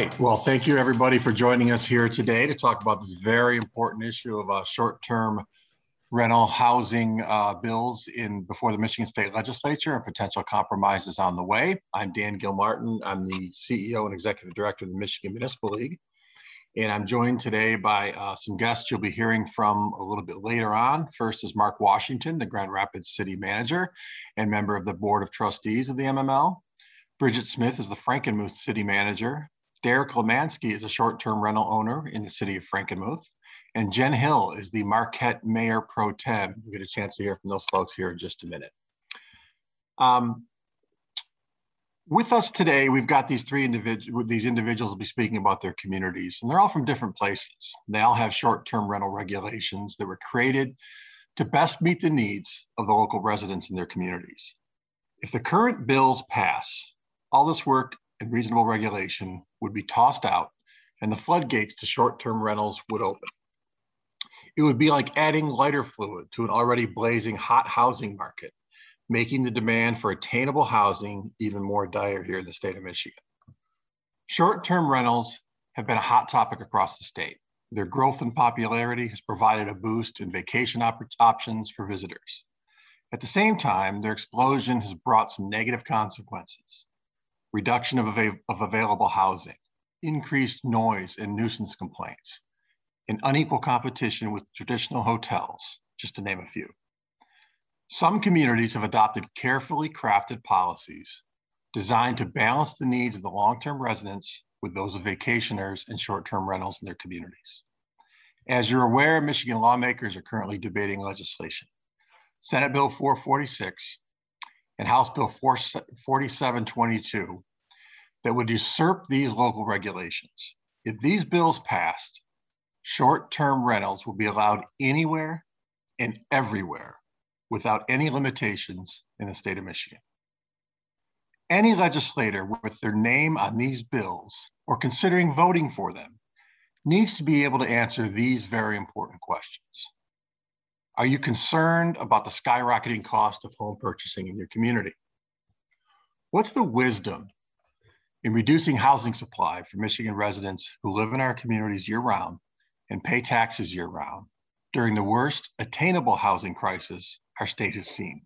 right. Well, thank you everybody for joining us here today to talk about this very important issue of uh, short-term rental housing uh, bills in before the Michigan State Legislature and potential compromises on the way. I'm Dan Gilmartin. I'm the CEO and Executive Director of the Michigan Municipal League. And I'm joined today by uh, some guests you'll be hearing from a little bit later on. First is Mark Washington, the Grand Rapids City Manager and member of the Board of Trustees of the MML. Bridget Smith is the Frankenmuth City Manager. Derek Lemansky is a short-term rental owner in the city of Frankenmuth. And Jen Hill is the Marquette Mayor Pro Tem. We'll get a chance to hear from those folks here in just a minute. Um, with us today, we've got these three individuals, these individuals will be speaking about their communities, and they're all from different places. They all have short-term rental regulations that were created to best meet the needs of the local residents in their communities. If the current bills pass, all this work and reasonable regulation would be tossed out and the floodgates to short-term rentals would open. It would be like adding lighter fluid to an already blazing hot housing market, making the demand for attainable housing even more dire here in the state of Michigan. Short-term rentals have been a hot topic across the state. Their growth in popularity has provided a boost in vacation op options for visitors. At the same time, their explosion has brought some negative consequences reduction of, av of available housing, increased noise and nuisance complaints, and unequal competition with traditional hotels, just to name a few. Some communities have adopted carefully crafted policies designed to balance the needs of the long-term residents with those of vacationers and short-term rentals in their communities. As you're aware, Michigan lawmakers are currently debating legislation. Senate Bill 446 and House Bill 4722 that would usurp these local regulations. If these bills passed, short-term rentals will be allowed anywhere and everywhere without any limitations in the state of Michigan. Any legislator with their name on these bills or considering voting for them needs to be able to answer these very important questions. Are you concerned about the skyrocketing cost of home purchasing in your community? What's the wisdom in reducing housing supply for Michigan residents who live in our communities year round and pay taxes year round during the worst attainable housing crisis our state has seen?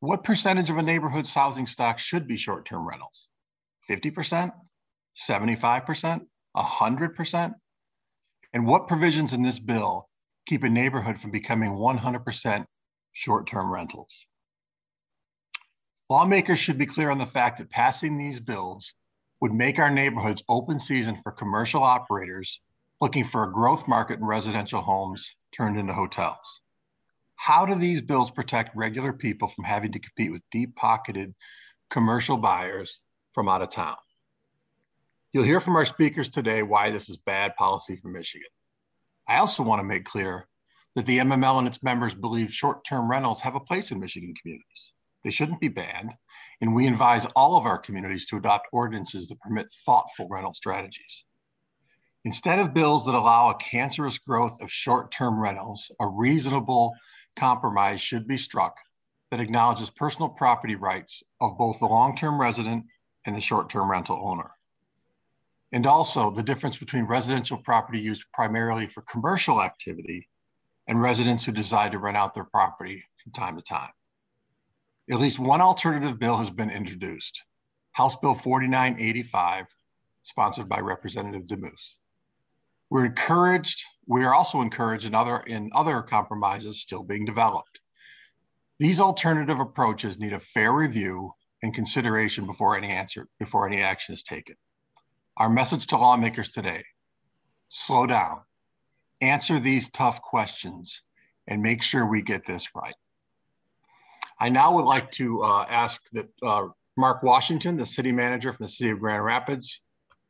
What percentage of a neighborhood's housing stock should be short-term rentals? 50%, 75%, 100%? And what provisions in this bill keep a neighborhood from becoming 100% short-term rentals. Lawmakers should be clear on the fact that passing these bills would make our neighborhoods open season for commercial operators looking for a growth market in residential homes turned into hotels. How do these bills protect regular people from having to compete with deep-pocketed commercial buyers from out of town? You'll hear from our speakers today why this is bad policy for Michigan. I also want to make clear that the MML and its members believe short-term rentals have a place in Michigan communities. They shouldn't be banned, and we advise all of our communities to adopt ordinances that permit thoughtful rental strategies. Instead of bills that allow a cancerous growth of short-term rentals, a reasonable compromise should be struck that acknowledges personal property rights of both the long-term resident and the short-term rental owner and also the difference between residential property used primarily for commercial activity and residents who decide to rent out their property from time to time. At least one alternative bill has been introduced, House Bill 4985, sponsored by Representative DeMoose. We're encouraged, we are also encouraged in other, in other compromises still being developed. These alternative approaches need a fair review and consideration before any answer, before any action is taken. Our message to lawmakers today, slow down, answer these tough questions, and make sure we get this right. I now would like to uh, ask that uh, Mark Washington, the city manager from the city of Grand Rapids,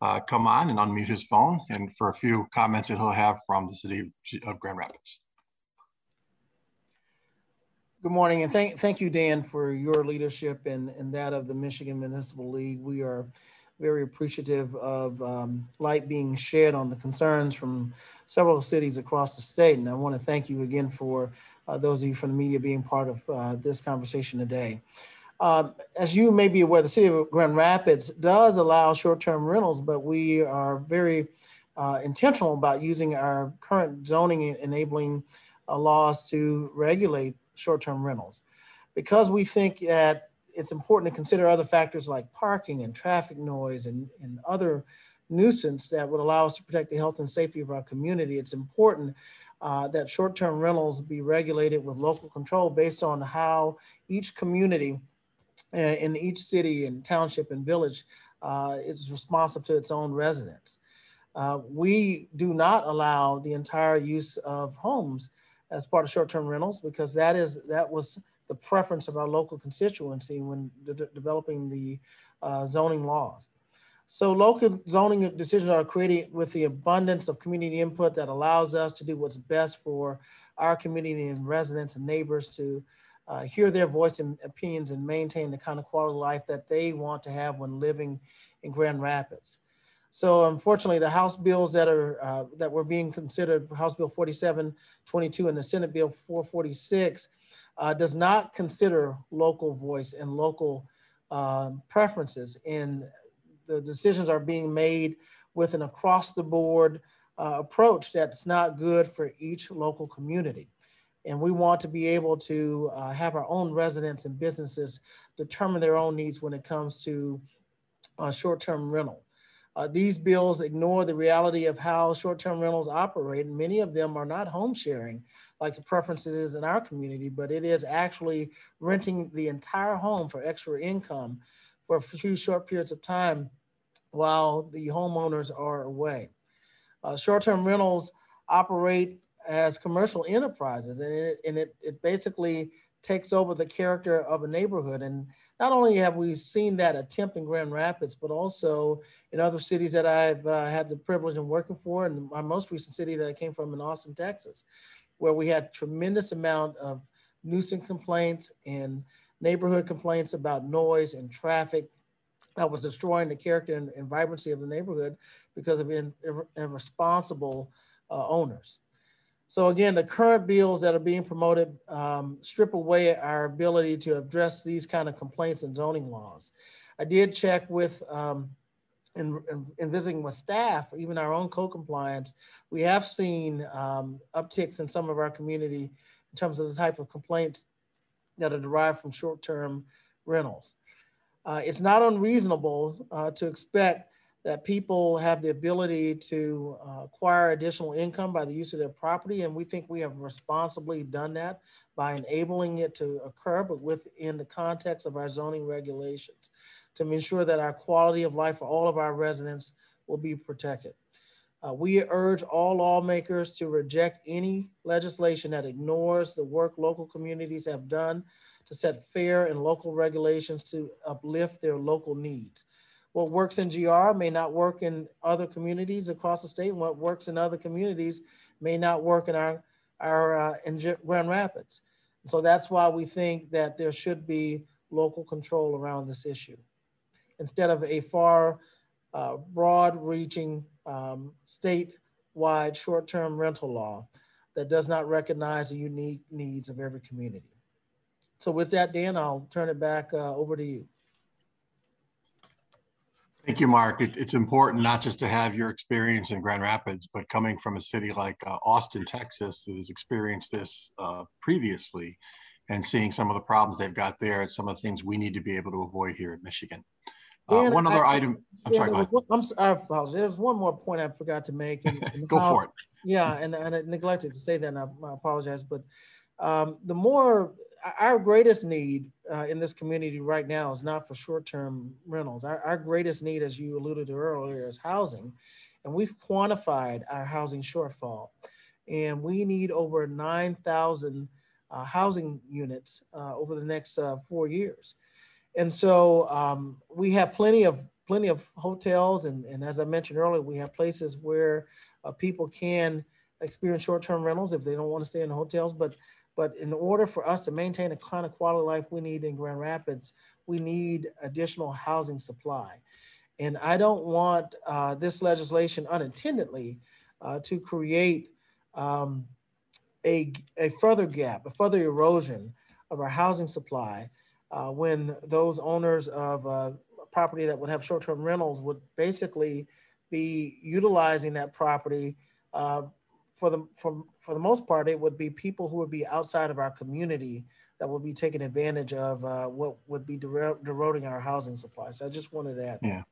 uh, come on and unmute his phone and for a few comments that he'll have from the city of Grand Rapids. Good morning, and thank, thank you, Dan, for your leadership and, and that of the Michigan Municipal League. We are very appreciative of um, light being shed on the concerns from several cities across the state. And I want to thank you again for uh, those of you from the media being part of uh, this conversation today. Um, as you may be aware, the city of Grand Rapids does allow short-term rentals, but we are very uh, intentional about using our current zoning enabling uh, laws to regulate short-term rentals. Because we think that it's important to consider other factors like parking and traffic noise and, and other nuisance that would allow us to protect the health and safety of our community. It's important uh, that short-term rentals be regulated with local control based on how each community uh, in each city and township and village uh, is responsive to its own residents. Uh, we do not allow the entire use of homes as part of short-term rentals because that is that was the preference of our local constituency when de developing the uh, zoning laws. So local zoning decisions are created with the abundance of community input that allows us to do what's best for our community and residents and neighbors to uh, hear their voice and opinions and maintain the kind of quality of life that they want to have when living in Grand Rapids. So unfortunately, the House bills that are uh, that were being considered, House Bill 4722 and the Senate Bill 446, uh, does not consider local voice and local uh, preferences. And the decisions are being made with an across the board uh, approach that's not good for each local community. And we want to be able to uh, have our own residents and businesses determine their own needs when it comes to uh, short-term rental. Uh, these bills ignore the reality of how short-term rentals operate, many of them are not home sharing like the preferences is in our community, but it is actually renting the entire home for extra income for a few short periods of time while the homeowners are away. Uh, short-term rentals operate as commercial enterprises and, it, and it, it basically takes over the character of a neighborhood. And not only have we seen that attempt in Grand Rapids, but also in other cities that I've uh, had the privilege of working for, and my most recent city that I came from in Austin, Texas, where we had tremendous amount of nuisance complaints and neighborhood complaints about noise and traffic that was destroying the character and, and vibrancy of the neighborhood because of in, irresponsible uh, owners. So again, the current bills that are being promoted um, strip away our ability to address these kind of complaints and zoning laws. I did check with, um, in, in, in, visiting with staff, even our own co-compliance, we have seen um, upticks in some of our community in terms of the type of complaints that are derived from short-term rentals. Uh, it's not unreasonable uh, to expect that people have the ability to uh, acquire additional income by the use of their property. And we think we have responsibly done that by enabling it to occur, but within the context of our zoning regulations to ensure that our quality of life for all of our residents will be protected. Uh, we urge all lawmakers to reject any legislation that ignores the work local communities have done to set fair and local regulations to uplift their local needs. What works in GR may not work in other communities across the state, and what works in other communities may not work in our, our uh, in Grand Rapids. So that's why we think that there should be local control around this issue. Instead of a far uh, broad reaching um, statewide short-term rental law that does not recognize the unique needs of every community. So with that, Dan, I'll turn it back uh, over to you. Thank you, Mark. It, it's important not just to have your experience in Grand Rapids, but coming from a city like uh, Austin, Texas, that has experienced this uh, previously and seeing some of the problems they've got there and some of the things we need to be able to avoid here in Michigan. Uh, one other I, item. I'm sorry, go ahead. I'm, I apologize. There's one more point I forgot to make. And, and go how, for it. Yeah, and, and I neglected to say that, and I, I apologize. But um, the more our greatest need uh, in this community right now is not for short-term rentals. Our, our, greatest need, as you alluded to earlier, is housing. And we've quantified our housing shortfall. And we need over 9,000 uh, housing units uh, over the next uh, four years. And so um, we have plenty of plenty of hotels. And, and as I mentioned earlier, we have places where uh, people can experience short-term rentals if they don't want to stay in hotels. But but in order for us to maintain the kind of quality of life we need in Grand Rapids, we need additional housing supply. And I don't want uh, this legislation unintendedly uh, to create um, a, a further gap, a further erosion of our housing supply uh, when those owners of uh, property that would have short-term rentals would basically be utilizing that property uh, for the for, for the most part it would be people who would be outside of our community that would be taking advantage of uh, what would be eroding our housing supply so i just wanted that. Yeah.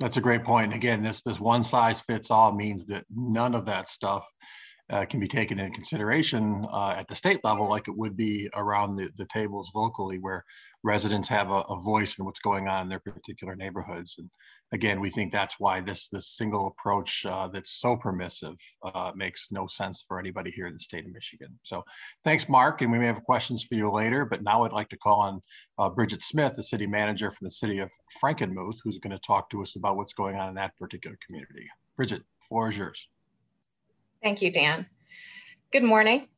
That's a great point. Again this this one size fits all means that none of that stuff uh, can be taken into consideration uh, at the state level, like it would be around the, the tables locally, where residents have a, a, voice in what's going on in their particular neighborhoods. And again, we think that's why this this single approach uh, that's so permissive uh, makes no sense for anybody here in the state of Michigan. So thanks, Mark, and we may have questions for you later. But now I'd like to call on uh, Bridget Smith, the city manager from the city of Frankenmuth, who's going to talk to us about what's going on in that particular community. Bridget, floor is yours. Thank you, Dan. Good morning.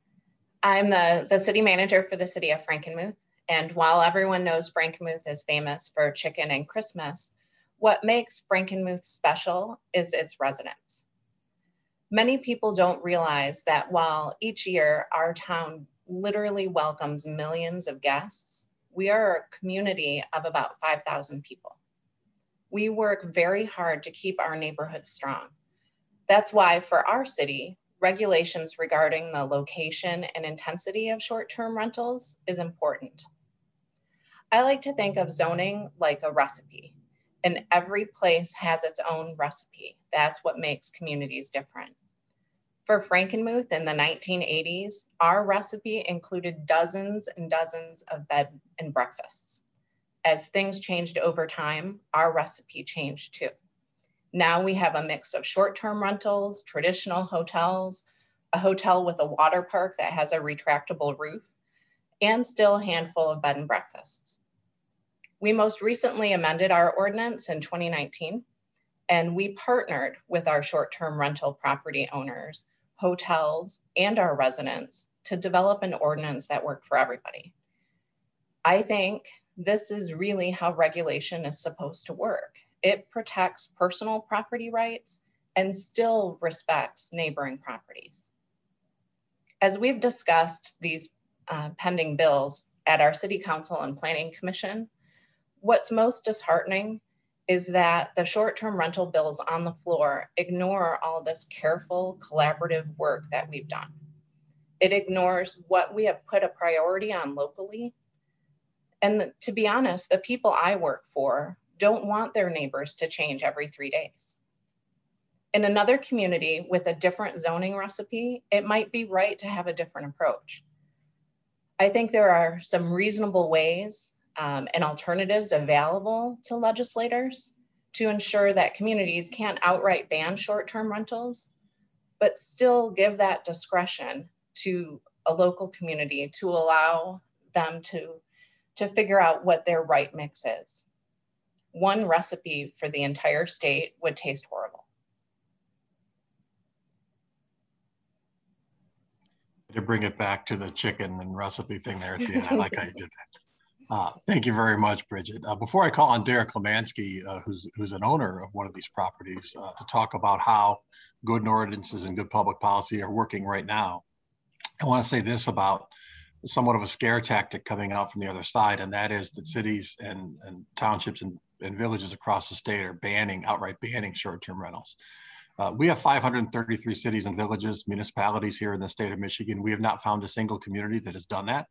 I'm the, the city manager for the city of Frankenmuth. And while everyone knows Frankenmuth is famous for chicken and Christmas, what makes Frankenmuth special is its residents. Many people don't realize that while each year our town literally welcomes millions of guests, we are a community of about 5,000 people. We work very hard to keep our neighborhood strong. That's why for our city, regulations regarding the location and intensity of short-term rentals is important. I like to think of zoning like a recipe, and every place has its own recipe. That's what makes communities different. For Frankenmuth in the 1980s, our recipe included dozens and dozens of bed and breakfasts. As things changed over time, our recipe changed too. Now we have a mix of short-term rentals, traditional hotels, a hotel with a water park that has a retractable roof, and still a handful of bed and breakfasts. We most recently amended our ordinance in 2019, and we partnered with our short-term rental property owners, hotels, and our residents to develop an ordinance that worked for everybody. I think this is really how regulation is supposed to work it protects personal property rights and still respects neighboring properties. As we've discussed these uh, pending bills at our City Council and Planning Commission, what's most disheartening is that the short-term rental bills on the floor ignore all this careful collaborative work that we've done. It ignores what we have put a priority on locally. And to be honest, the people I work for don't want their neighbors to change every three days. In another community with a different zoning recipe, it might be right to have a different approach. I think there are some reasonable ways um, and alternatives available to legislators to ensure that communities can't outright ban short-term rentals, but still give that discretion to a local community to allow them to, to figure out what their right mix is one recipe for the entire state would taste horrible. To bring it back to the chicken and recipe thing there at the end, I like how you did that. Uh, thank you very much, Bridget. Uh, before I call on Derek Lemansky, uh, who's, who's an owner of one of these properties, uh, to talk about how good ordinances and good public policy are working right now, I want to say this about somewhat of a scare tactic coming out from the other side, and that is that cities and, and townships and and villages across the state are banning, outright banning short-term rentals. Uh, we have 533 cities and villages, municipalities here in the state of Michigan. We have not found a single community that has done that.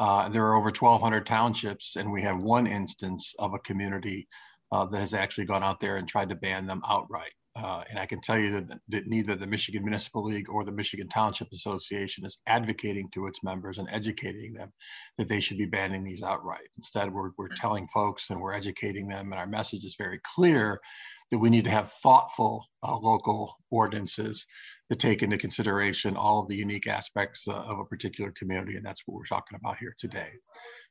Uh, there are over 1,200 townships, and we have one instance of a community uh, that has actually gone out there and tried to ban them outright. Uh, and I can tell you that, that, neither the Michigan Municipal League or the Michigan Township Association is advocating to its members and educating them that they should be banning these outright. Instead, we're, we're telling folks and we're educating them, and our message is very clear that we need to have thoughtful uh, local ordinances that take into consideration all of the unique aspects uh, of a particular community, and that's what we're talking about here today.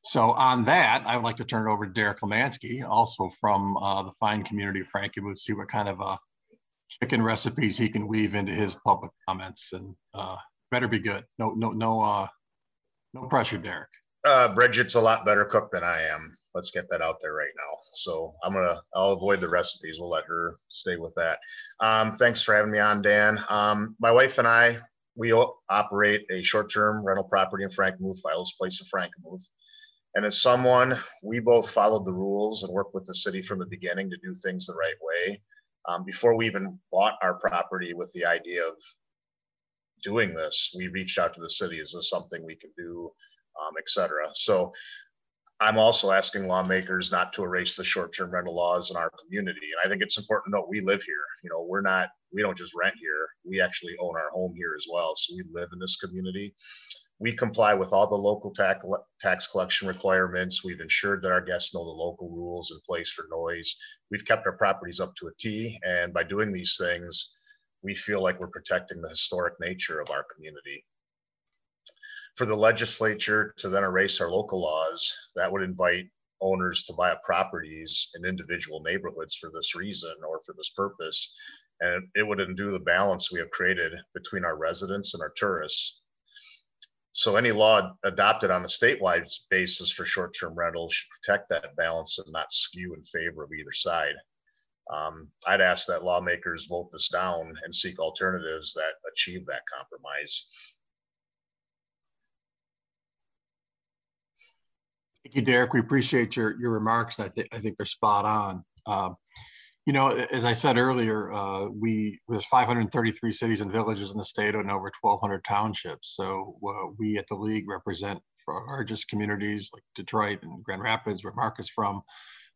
So on that, I would like to turn it over to Derek Lemansky, also from uh, the fine community of Frankenmuth, see what kind of uh, chicken recipes he can weave into his public comments and uh, better be good. No, no, no, uh, no pressure, Derek. Uh, Bridget's a lot better cook than I am. Let's get that out there right now. So I'm gonna, I'll avoid the recipes. We'll let her stay with that. Um, thanks for having me on, Dan. Um, my wife and I, we operate a short-term rental property in Frankenmuth, Violet's Place in Frankenmuth. And as someone, we both followed the rules and worked with the city from the beginning to do things the right way. Um, before we even bought our property with the idea of doing this, we reached out to the city. Is this something we can do, um, et cetera? So I'm also asking lawmakers not to erase the short-term rental laws in our community. And I think it's important to note we live here. You know, we're not, we don't just rent here. We actually own our home here as well. So we live in this community. We comply with all the local tax, tax collection requirements. We've ensured that our guests know the local rules in place for noise. We've kept our properties up to a T. And by doing these things, we feel like we're protecting the historic nature of our community for the legislature to then erase our local laws, that would invite owners to buy up properties in individual neighborhoods for this reason or for this purpose. And it would undo the balance we have created between our residents and our tourists. So any law adopted on a statewide basis for short-term rentals should protect that balance and not skew in favor of either side. Um, I'd ask that lawmakers vote this down and seek alternatives that achieve that compromise. Thank you, Derek. We appreciate your your remarks. I think I think they're spot on. Um, you know, as I said earlier, uh, we there's 533 cities and villages in the state and over 1,200 townships. So uh, we at the league represent our largest communities like Detroit and Grand Rapids, where Mark is from,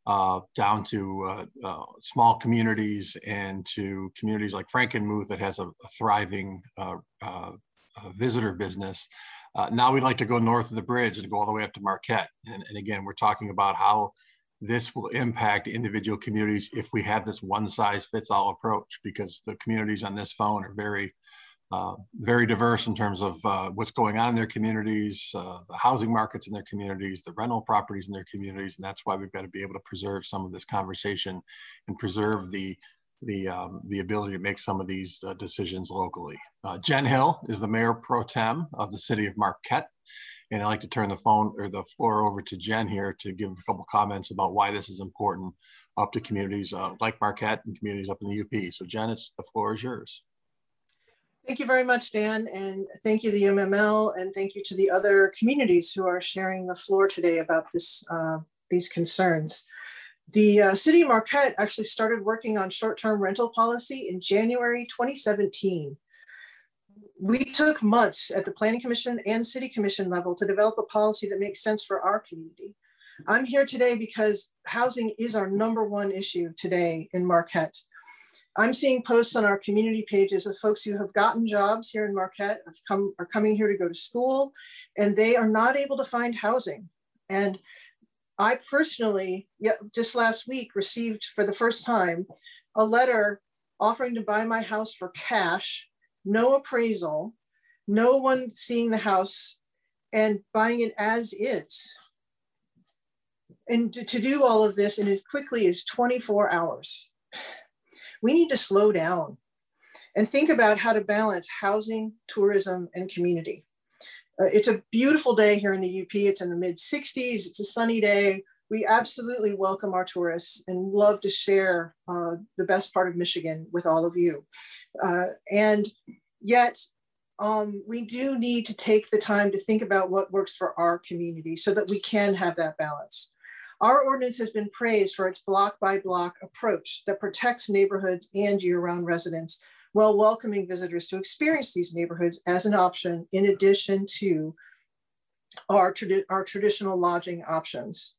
uh, down to uh, uh, small communities and to communities like Frankenmuth that has a, a thriving uh, visitor business. Now we'd like to go north of the bridge and go all the way up to Marquette. And, and again, we're talking about how this will impact individual communities if we have this one size fits all approach because the communities on this phone are very uh, very diverse in terms of uh, what's going on in their communities, uh, the housing markets in their communities, the rental properties in their communities, and that's why we've got to be able to preserve some of this conversation and preserve the the um, the ability to make some of these uh, decisions locally. Uh, Jen Hill is the mayor pro tem of the city of Marquette, and I'd like to turn the phone or the floor over to Jen here to give a couple comments about why this is important up to communities uh, like Marquette and communities up in the UP. So Jen, it's the floor is yours. Thank you very much, Dan, and thank you, the UMML, and thank you to the other communities who are sharing the floor today about this uh, these concerns. The uh, city of Marquette actually started working on short-term rental policy in January 2017. We took months at the Planning Commission and City Commission level to develop a policy that makes sense for our community. I'm here today because housing is our number one issue today in Marquette. I'm seeing posts on our community pages of folks who have gotten jobs here in Marquette, have come, are coming here to go to school, and they are not able to find housing. And I personally, just last week, received for the first time a letter offering to buy my house for cash, no appraisal, no one seeing the house, and buying it as is. And to, to do all of this and as quickly as 24 hours. We need to slow down and think about how to balance housing, tourism, and community. Uh, it's a beautiful day here in the UP. It's in the mid 60s. It's a sunny day. We absolutely welcome our tourists and love to share uh, the best part of Michigan with all of you. Uh, and yet, um, we do need to take the time to think about what works for our community so that we can have that balance. Our ordinance has been praised for its block by block approach that protects neighborhoods and year round residents while welcoming visitors to experience these neighborhoods as an option in addition to our, our traditional lodging options.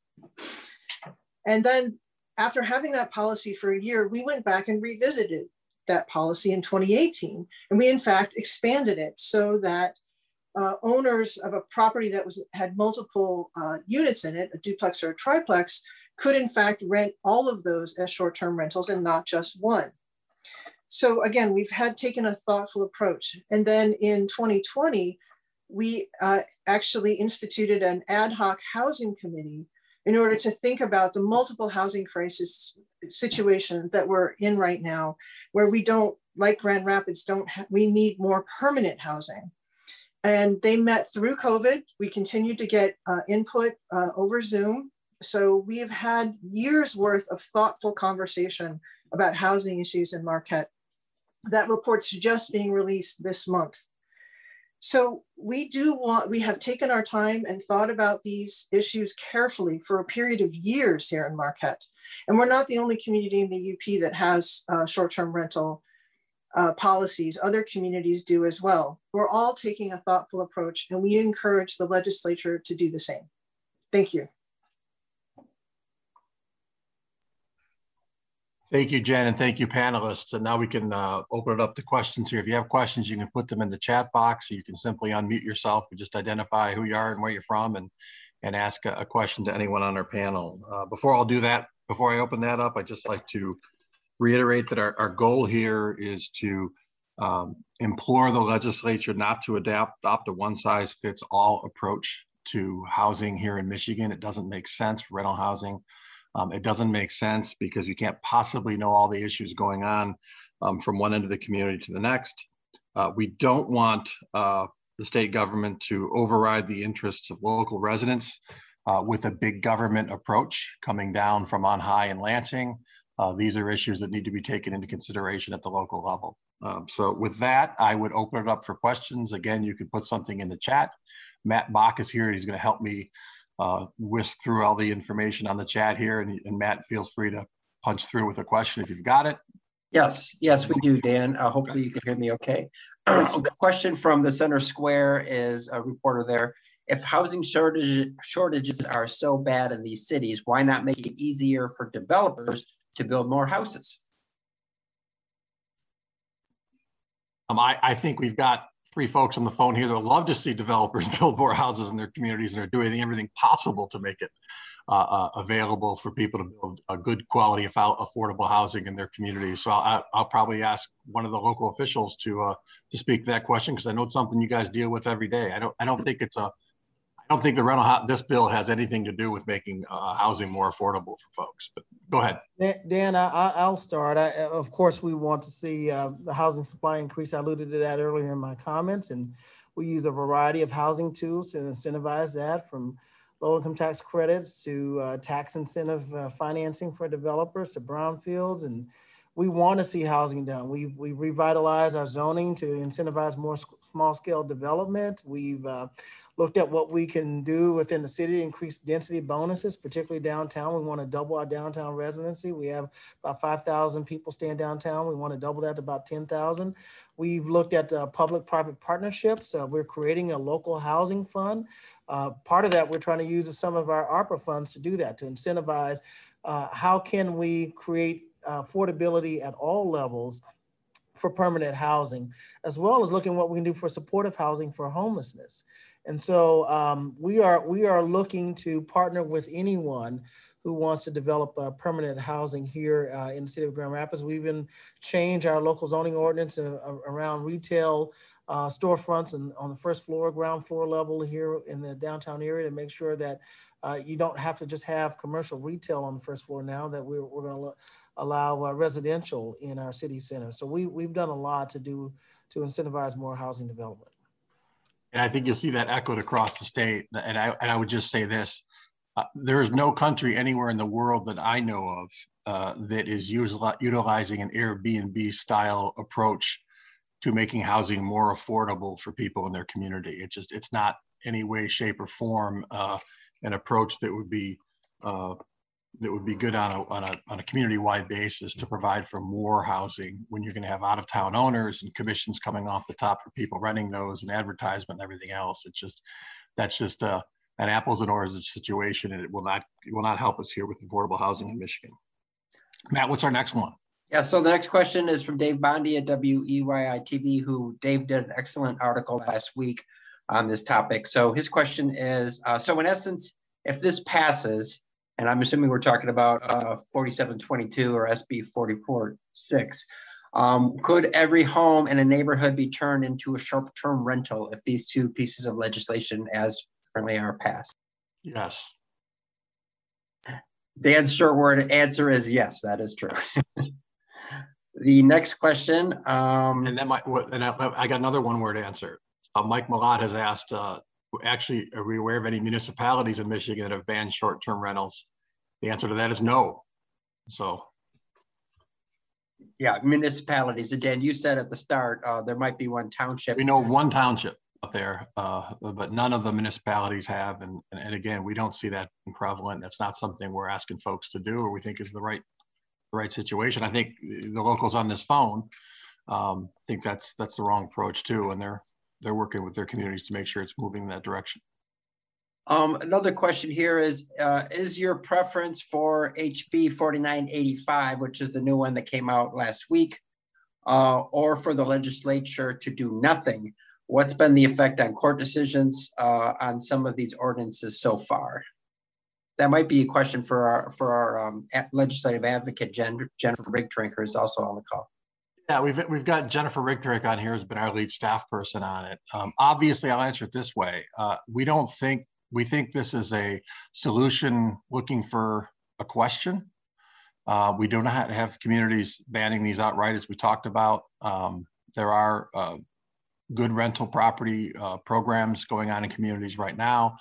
And then after having that policy for a year, we went back and revisited that policy in 2018. And we in fact expanded it so that uh, owners of a property that was had multiple uh, units in it, a duplex or a triplex, could in fact rent all of those as short-term rentals and not just one. So again, we've had taken a thoughtful approach. And then in 2020, we uh, actually instituted an ad hoc housing committee in order to think about the multiple housing crisis situations that we're in right now, where we don't, like Grand Rapids, don't we need more permanent housing. And they met through COVID. We continued to get uh, input uh, over Zoom. So we have had years worth of thoughtful conversation about housing issues in Marquette. That report's just being released this month. So we do want, we have taken our time and thought about these issues carefully for a period of years here in Marquette. And we're not the only community in the UP that has uh, short-term rental uh, policies. Other communities do as well. We're all taking a thoughtful approach and we encourage the legislature to do the same. Thank you. Thank you, Jen, and thank you, panelists. And now we can uh, open it up to questions here. If you have questions, you can put them in the chat box, or you can simply unmute yourself and just identify who you are and where you're from and, and ask a, a question to anyone on our panel. Uh, before I'll do that, before I open that up, I'd just like to reiterate that our, our goal here is to um, implore the legislature not to adapt, adopt a one size fits all approach to housing here in Michigan. It doesn't make sense rental housing. Um, it doesn't make sense because you can't possibly know all the issues going on um, from one end of the community to the next. Uh, we don't want uh, the state government to override the interests of local residents uh, with a big government approach coming down from on high in Lansing. Uh, these are issues that need to be taken into consideration at the local level. Um, so with that, I would open it up for questions. Again, you can put something in the chat. Matt Bach is here. He's going to help me uh, whisk through all the information on the chat here. And, and, Matt, feels free to punch through with a question if you've got it. Yes, yes, we do, Dan. Uh, hopefully you can hear me okay. the question from the center square is a reporter there. If housing shortage, shortages are so bad in these cities, why not make it easier for developers to build more houses? Um, I, I think we've got three folks on the phone here that love to see developers build more houses in their communities and are doing everything possible to make it uh, uh, available for people to build a good quality of affordable housing in their communities. So I'll, I'll probably ask one of the local officials to uh, to speak to that question because I know it's something you guys deal with every day. I don't I don't think it's a I don't think the rental this bill has anything to do with making uh, housing more affordable for folks. But go ahead, Dan. I, will start. I, of course, we want to see uh, the housing supply increase. I alluded to that earlier in my comments, and we use a variety of housing tools to incentivize that, from low income tax credits to uh, tax incentive uh, financing for developers to brownfields and we want to see housing done. We've, we've revitalized our zoning to incentivize more small scale development. We've uh, looked at what we can do within the city, increase density bonuses, particularly downtown. We want to double our downtown residency. We have about 5,000 people staying downtown. We want to double that to about 10,000. We've looked at uh, public-private partnerships. Uh, we're creating a local housing fund. Uh, part of that, we're trying to use some of our ARPA funds to do that, to incentivize uh, how can we create uh, affordability at all levels for permanent housing, as well as looking what we can do for supportive housing for homelessness. And so um, we are we are looking to partner with anyone who wants to develop uh, permanent housing here uh, in the city of Grand Rapids. We even change our local zoning ordinance uh, around retail uh, storefronts and on the first floor, ground floor level here in the downtown area to make sure that uh, you don't have to just have commercial retail on the first floor now that we're, we're going to allow uh, residential in our city center. So we, we've done a lot to do to incentivize more housing development. And I think you'll see that echoed across the state. And I, and I would just say this, uh, there is no country anywhere in the world that I know of uh, that is utilizing an Airbnb style approach to making housing more affordable for people in their community. It's just, it's not any way, shape or form uh, an approach that would be uh, that would be good on a, on a, on a community-wide basis to provide for more housing when you're going to have out-of-town owners and commissions coming off the top for people renting those and advertisement and everything else. It's just, that's just uh, an apples and oranges situation and it will not, it will not help us here with affordable housing in Michigan. Matt, what's our next one? Yeah, so the next question is from Dave Bondi at WEYI TV, who Dave did an excellent article last week on this topic. So his question is, uh, so in essence, if this passes, and I'm assuming we're talking about uh, 4722 or SB 446. Um, could every home in a neighborhood be turned into a short-term rental if these two pieces of legislation as currently are passed? Yes. Dan's short word answer is yes, that is true. the next question. Um, and then my, and I, I, got another one word answer. Uh, Mike Malott has asked, uh, actually, are we aware of any municipalities in Michigan that have banned short-term rentals? The answer to that is no. So. Yeah, municipalities. Again, you said at the start, uh, there might be one township. We know one township. out there, uh, but none of the municipalities have. And, and again, we don't see that prevalent. That's not something we're asking folks to do or we think is the right, the right situation. I think the locals on this phone um, think that's that's the wrong approach too, and they're they're working with their communities to make sure it's moving in that direction. Um, another question here is, uh, is your preference for HB 4985, which is the new one that came out last week, uh, or for the legislature to do nothing? What's been the effect on court decisions uh, on some of these ordinances so far? That might be a question for our for our um, legislative advocate Jen, Jennifer Rigterink is also on the call. Yeah, we've we've got Jennifer Rigterink on here, who's been our lead staff person on it. Um, obviously, I'll answer it this way: uh, we don't think we think this is a solution looking for a question. Uh, we do not have communities banning these outright, as we talked about. Um, there are uh, good rental property uh, programs going on in communities right now.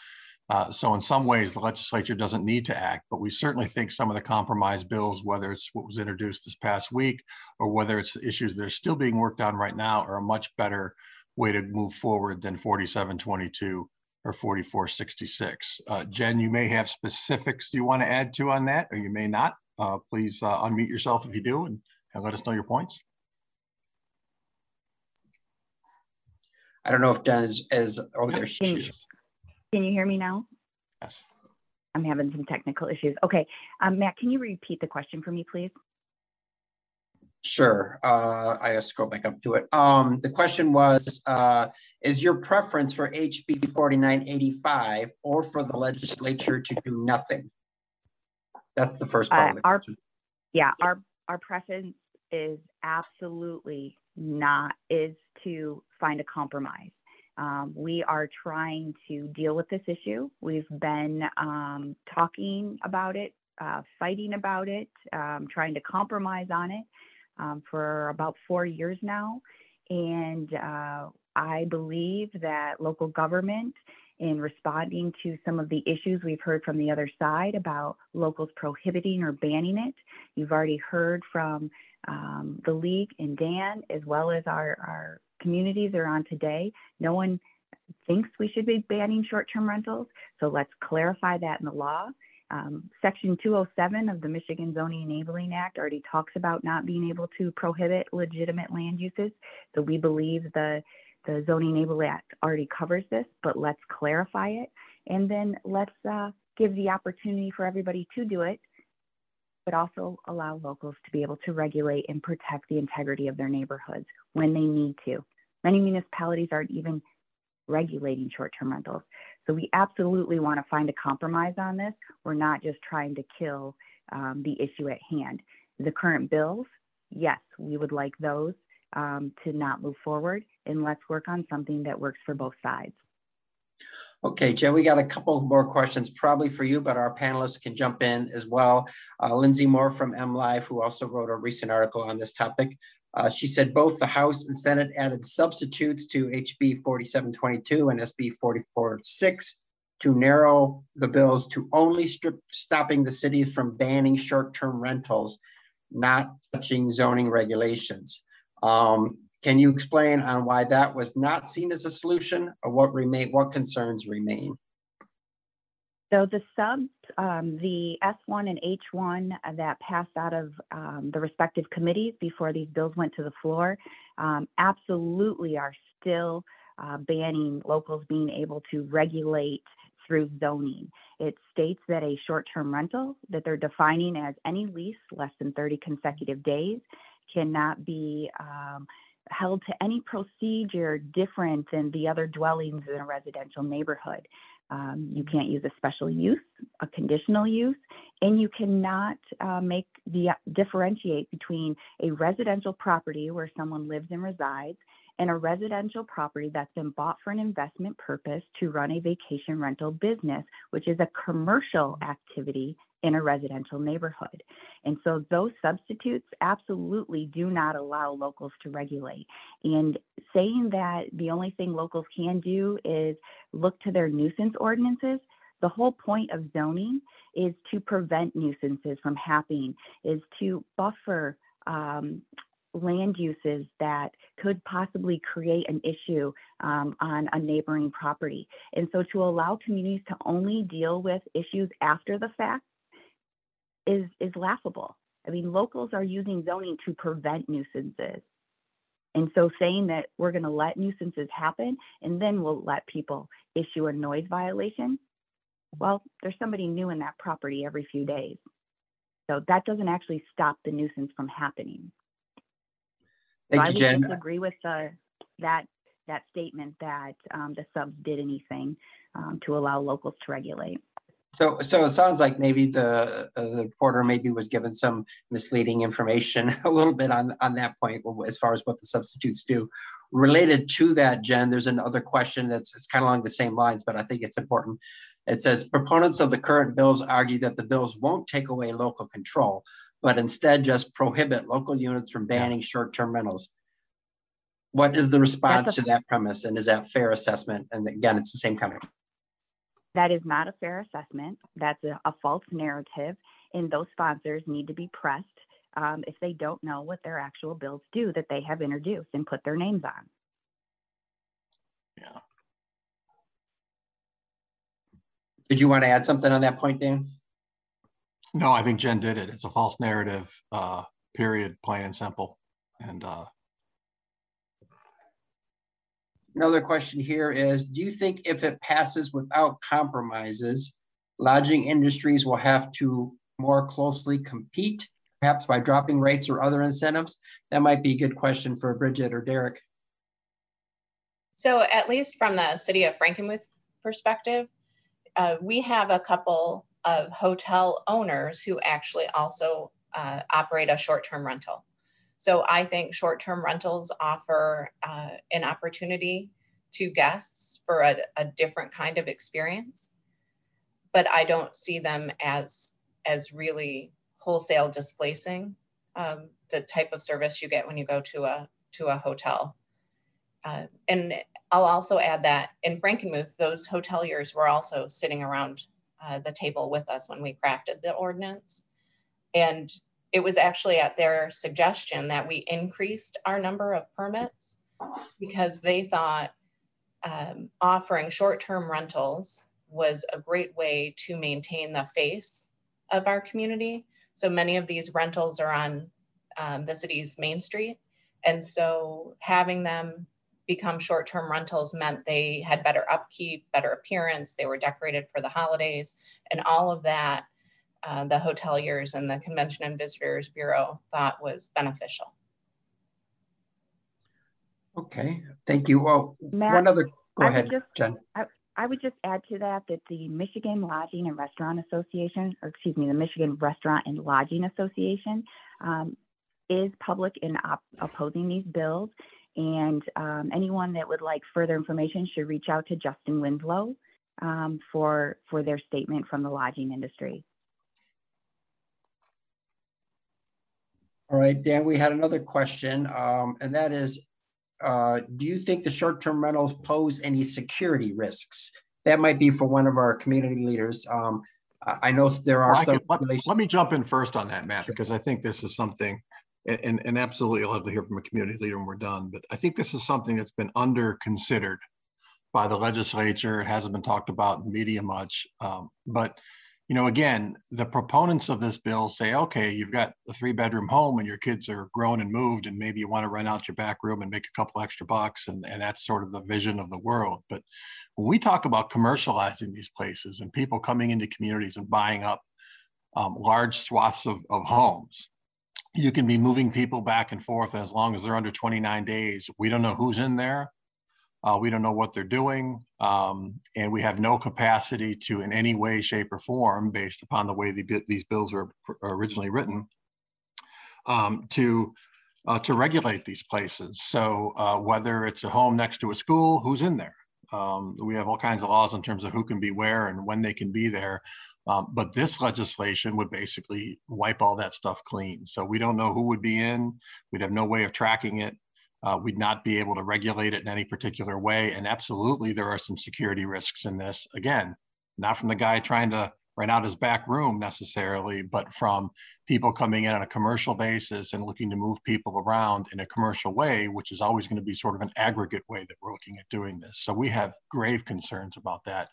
Uh, so in some ways, the legislature doesn't need to act, but we certainly think some of the compromise bills, whether it's what was introduced this past week or whether it's issues that are still being worked on right now, are a much better way to move forward than 4722 or 4466. Uh, Jen, you may have specifics you want to add to on that, or you may not. Uh, please uh, unmute yourself if you do and, and let us know your points. I don't know if Jen is, is oh, there she is. Can you hear me now? Yes. I'm having some technical issues. Okay, um, Matt, can you repeat the question for me, please? Sure. Uh, I scroll back up to it. Um, the question was, uh, is your preference for HB 4985 or for the legislature to do nothing? That's the first part uh, of the our, question. Yeah, our, our preference is absolutely not, is to find a compromise. Um, we are trying to deal with this issue. We've been um, talking about it, uh, fighting about it, um, trying to compromise on it um, for about four years now. And uh, I believe that local government, in responding to some of the issues we've heard from the other side about locals prohibiting or banning it, you've already heard from um, the league and Dan, as well as our, our communities are on today. No one thinks we should be banning short-term rentals, so let's clarify that in the law. Um, Section 207 of the Michigan Zoning Enabling Act already talks about not being able to prohibit legitimate land uses. So we believe the, the Zoning Enabling Act already covers this, but let's clarify it. And then let's uh, give the opportunity for everybody to do it, but also allow locals to be able to regulate and protect the integrity of their neighborhoods when they need to. Many municipalities aren't even regulating short-term rentals. So we absolutely want to find a compromise on this. We're not just trying to kill um, the issue at hand. The current bills, yes, we would like those um, to not move forward, and let's work on something that works for both sides. Okay, Joe, we got a couple more questions probably for you, but our panelists can jump in as well. Uh, Lindsay Moore from M MLive, who also wrote a recent article on this topic. Uh, she said both the House and Senate added substitutes to HB 4722 and SB 446 to narrow the bills to only strip, stopping the cities from banning short-term rentals, not touching zoning regulations. Um, can you explain on why that was not seen as a solution or what remain, what concerns remain? So the subs, um, the S1 and H1 that passed out of um, the respective committees before these bills went to the floor um, absolutely are still uh, banning locals being able to regulate through zoning. It states that a short-term rental that they're defining as any lease less than 30 consecutive days cannot be um, held to any procedure different than the other dwellings in a residential neighborhood. Um, you can't use a special use, a conditional use, and you cannot uh, make the differentiate between a residential property where someone lives and resides and a residential property that's been bought for an investment purpose to run a vacation rental business, which is a commercial activity in a residential neighborhood. And so those substitutes absolutely do not allow locals to regulate. And saying that the only thing locals can do is look to their nuisance ordinances, the whole point of zoning is to prevent nuisances from happening, is to buffer um, land uses that could possibly create an issue um, on a neighboring property. And so to allow communities to only deal with issues after the fact is, is laughable. I mean, locals are using zoning to prevent nuisances. And so saying that we're going to let nuisances happen and then we'll let people issue a noise violation, well, there's somebody new in that property every few days. So that doesn't actually stop the nuisance from happening. Thank so you, I Jen. would disagree with the, that that statement that um, the subs did anything um, to allow locals to regulate. So, so it sounds like maybe the, uh, the reporter maybe was given some misleading information a little bit on, on that point as far as what the substitutes do. Related to that, Jen, there's another question that's it's kind of along the same lines, but I think it's important. It says proponents of the current bills argue that the bills won't take away local control, but instead just prohibit local units from banning short-term rentals. What is the response to that premise? And is that fair assessment? And again, it's the same comment. That is not a fair assessment. That's a, a false narrative, and those sponsors need to be pressed um, if they don't know what their actual bills do that they have introduced and put their names on. Yeah. Did you want to add something on that point, Dan? No, I think Jen did it. It's a false narrative, uh, period, plain and simple. And, uh, Another question here is, do you think if it passes without compromises, lodging industries will have to more closely compete, perhaps by dropping rates or other incentives? That might be a good question for Bridget or Derek. So at least from the city of Frankenmuth perspective, uh, we have a couple of hotel owners who actually also uh, operate a short-term rental. So I think short-term rentals offer uh, an opportunity to guests for a, a, different kind of experience, but I don't see them as as really wholesale displacing um, the type of service you get when you go to a to a hotel. Uh, and I'll also add that in Frankenmuth, those hoteliers were also sitting around uh, the table with us when we crafted the ordinance. And it was actually at their suggestion that we increased our number of permits because they thought um, offering short-term rentals was a great way to maintain the face of our community. So many of these rentals are on um, the city's main street. And so having them become short-term rentals meant they had better upkeep, better appearance, they were decorated for the holidays, and all of that uh, the hoteliers and the Convention and Visitors Bureau thought was beneficial. Okay, thank you. Well, Matt, one other, go I ahead, just, Jen. I, I would just add to that that the Michigan Lodging and Restaurant Association, or excuse me, the Michigan Restaurant and Lodging Association um, is public in op- opposing these bills. And um, anyone that would like further information should reach out to Justin Winslow um, for, for their statement from the lodging industry. All right, Dan, we had another question, um, and that is, uh, do you think the short-term rentals pose any security risks? That might be for one of our community leaders. Um, I know there are Well, some. could- let, let me jump in first on that, Matt, Sure. because I think this is something, and, and, and absolutely I'll have to hear from a community leader when we're done, but I think this is something that's been under considered by the legislature. It hasn't been talked about in the media much. Um, but, you know, again, the proponents of this bill say, okay, you've got a three bedroom home and your kids are grown and moved, and maybe you want to rent out your back room and make a couple extra bucks. And, and that's sort of the vision of the world. But when we talk about commercializing these places and people coming into communities and buying up um, large swaths of, of homes. You can be moving people back and forth as long as they're under 29 days. We don't know who's in there. Uh, we don't know what they're doing. Um, and we have no capacity to, in any way, shape, or form, based upon the way the, these bills were originally written, um, to uh, to regulate these places. So uh, whether it's a home next to a school, who's in there? Um, we have all kinds of laws in terms of who can be where and when they can be there. Um, but this legislation would basically wipe all that stuff clean. So we don't know who would be in. We'd have no way of tracking it. Uh, we'd not be able to regulate it in any particular way. And absolutely, there are some security risks in this. Again, not from the guy trying to rent out his back room necessarily, but from people coming in on a commercial basis and looking to move people around in a commercial way, which is always going to be sort of an aggregate way that we're looking at doing this. So we have grave concerns about that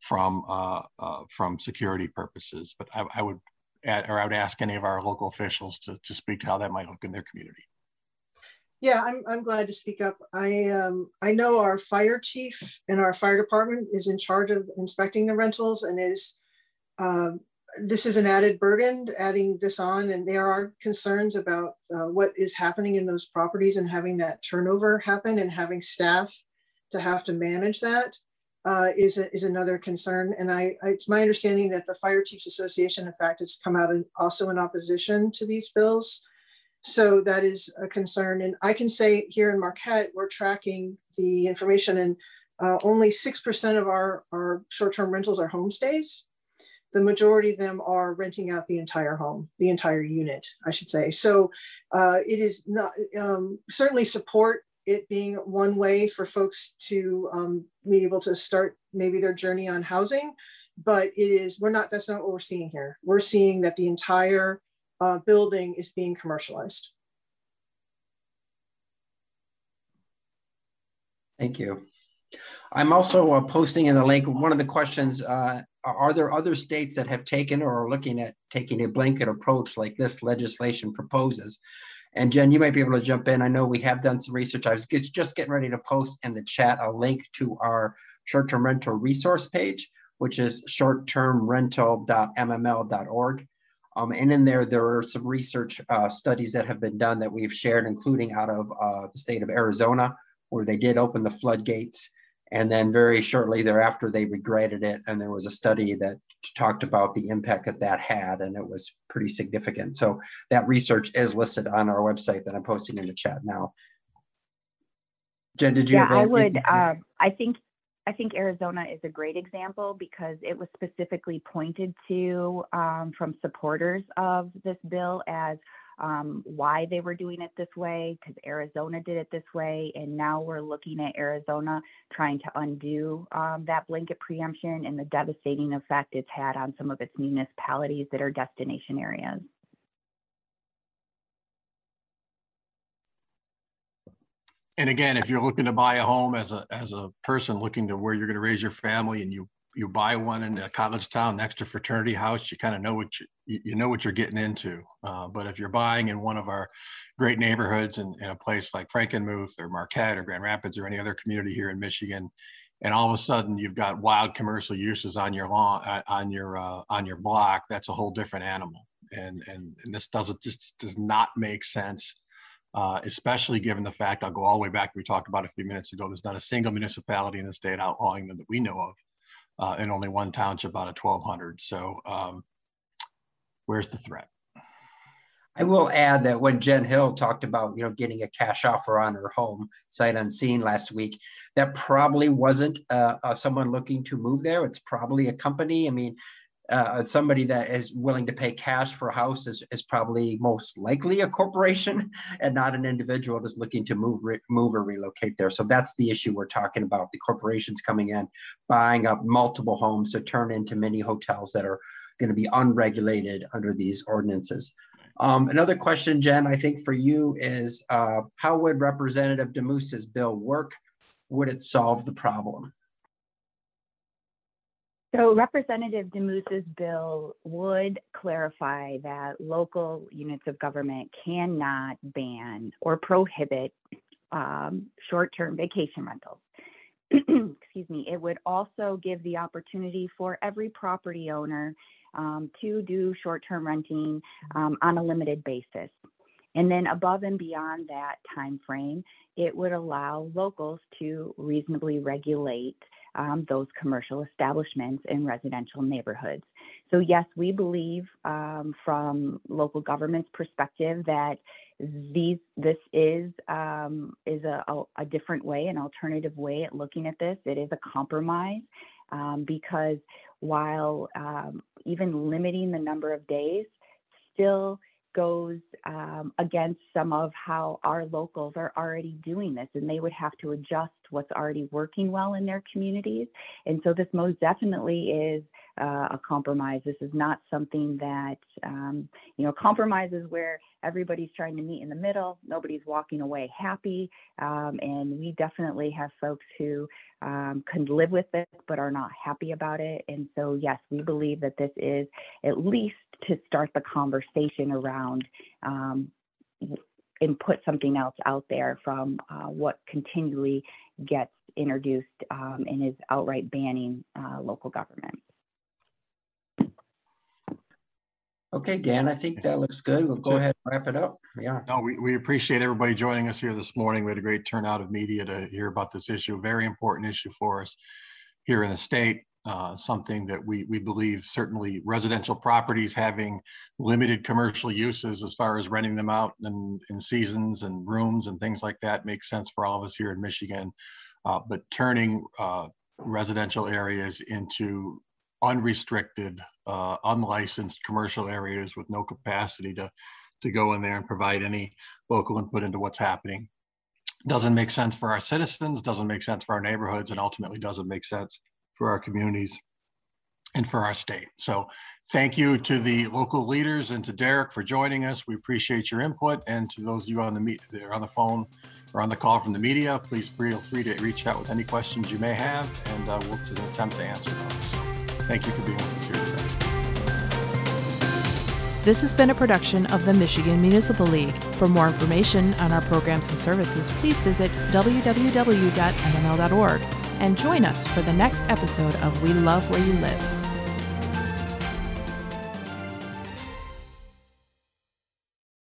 from uh, uh, from security purposes. But I, I would add, or I would ask any of our local officials to, to speak to how that might look in their community. Yeah, I'm, I'm glad to speak up. I um, I know our fire chief and our fire department is in charge of inspecting the rentals and is um, this is an added burden, adding this on, and there are concerns about uh, what is happening in those properties and having that turnover happen and having staff to have to manage that uh, is a, is another concern. And I, I, it's my understanding that the Fire Chiefs Association, in fact, has come out in, also in opposition to these bills. So that is a concern. And I can say here in Marquette, we're tracking the information and uh, only 6% of our, our short-term rentals are homestays the majority of them are renting out the entire home, the entire unit, I should say. So uh, it is not um, certainly support it being one way for folks to um, be able to start maybe their journey on housing, but it is we're not. That's not what we're seeing here. We're seeing that the entire uh, building is being commercialized. Thank you. I'm also uh, posting in the link one of the questions uh, are there other states that have taken or are looking at taking a blanket approach like this legislation proposes? And Jen, you might be able to jump in. I know we have done some research. I was just getting ready to post in the chat a link to our short-term rental resource page, which is short-term-rental.mml.org. Um, and in there, there are some research uh, studies that have been done that we've shared, including out of uh, the state of Arizona, where they did open the floodgates and then very shortly thereafter, they regretted it. And there was a study that talked about the impact that that had, and it was pretty significant. So that research is listed on our website that I'm posting in the chat now. Jen, did you? Yeah, I would. Uh, I think I think Arizona is a great example because it was specifically pointed to um, from supporters of this bill as um, why they were doing it this way, because Arizona did it this way. And now we're looking at Arizona trying to undo um, that blanket preemption and the devastating effect it's had on some of its municipalities that are destination areas. And again, if you're looking to buy a home as a as a person looking to where you're going to raise your family and you you buy one in a college town next to fraternity house, you kind of know what you, you know what you're getting into. Uh, but if you're buying in one of our great neighborhoods in, in a place like Frankenmuth or Marquette or Grand Rapids or any other community here in Michigan, and all of a sudden you've got wild commercial uses on your lawn uh, on your uh, on your block, that's a whole different animal. And and and this doesn't just does not make sense. Uh, especially given the fact I'll go all the way back we talked about a few minutes ago. There's not a single municipality in the state outlawing them that we know of uh, and only one township out of 1,200. So um, where's the threat? I will add that when Jen Hill talked about, you know, getting a cash offer on her home sight unseen last week, that probably wasn't uh, someone looking to move there. It's probably a company. I mean, uh, somebody that is willing to pay cash for a house is, is probably most likely a corporation and not an individual that's looking to move re- move or relocate there. So that's the issue we're talking about. The corporations coming in, buying up multiple homes to turn into mini hotels that are going to be unregulated under these ordinances. Um, another question, Jen, I think for you is uh, how would Representative DeMoos's bill work? Would it solve the problem? So Representative DeMoos's bill would clarify that local units of government cannot ban or prohibit um, short-term vacation rentals. Excuse me. It would also give the opportunity for every property owner um, to do short-term renting um, on a limited basis. And then above and beyond that time frame, it would allow locals to reasonably regulate um, those commercial establishments in residential neighborhoods. So yes, we believe um, from local government's perspective that these this is um, is a, a, a, different way, an alternative way at looking at this. It is a compromise um, because while um, even limiting the number of days still goes um, against some of how our locals are already doing this, and they would have to adjust what's already working well in their communities. And so, this most definitely is uh, a compromise. This is not something that, um, you know, compromise is where everybody's trying to meet in the middle, nobody's walking away happy. Um, and we definitely have folks who um, can live with it but are not happy about it. And so, yes, we believe that this is at least to start the conversation around um, and put something else out there from uh, what continually gets introduced um, and is outright banning uh, local government. Okay, Dan, I think that looks good. We'll go ahead and wrap it up. Yeah. No, we, we appreciate everybody joining us here this morning. We had a great turnout of media to hear about this issue, very important issue for us here in the state. Uh, something that we, we believe certainly residential properties having limited commercial uses as far as renting them out in, in seasons and rooms and things like that makes sense for all of us here in Michigan. Uh, but turning uh, residential areas into unrestricted, uh, unlicensed commercial areas with no capacity to, to go in there and provide any local input into what's happening doesn't make sense for our citizens, doesn't make sense for our neighborhoods, and ultimately doesn't make sense for our communities and for our state. So thank you to the local leaders and to Derek for joining us. We appreciate your input and to those of you on the meet that are on the phone or on the call from the media, please feel free to reach out with any questions you may have and uh, we'll attempt to answer those. So thank you for being with us here today. This has been a production of the Michigan Municipal League. For more information on our programs and services, please visit www.mml.org and join us for the next episode of We Love Where You Live.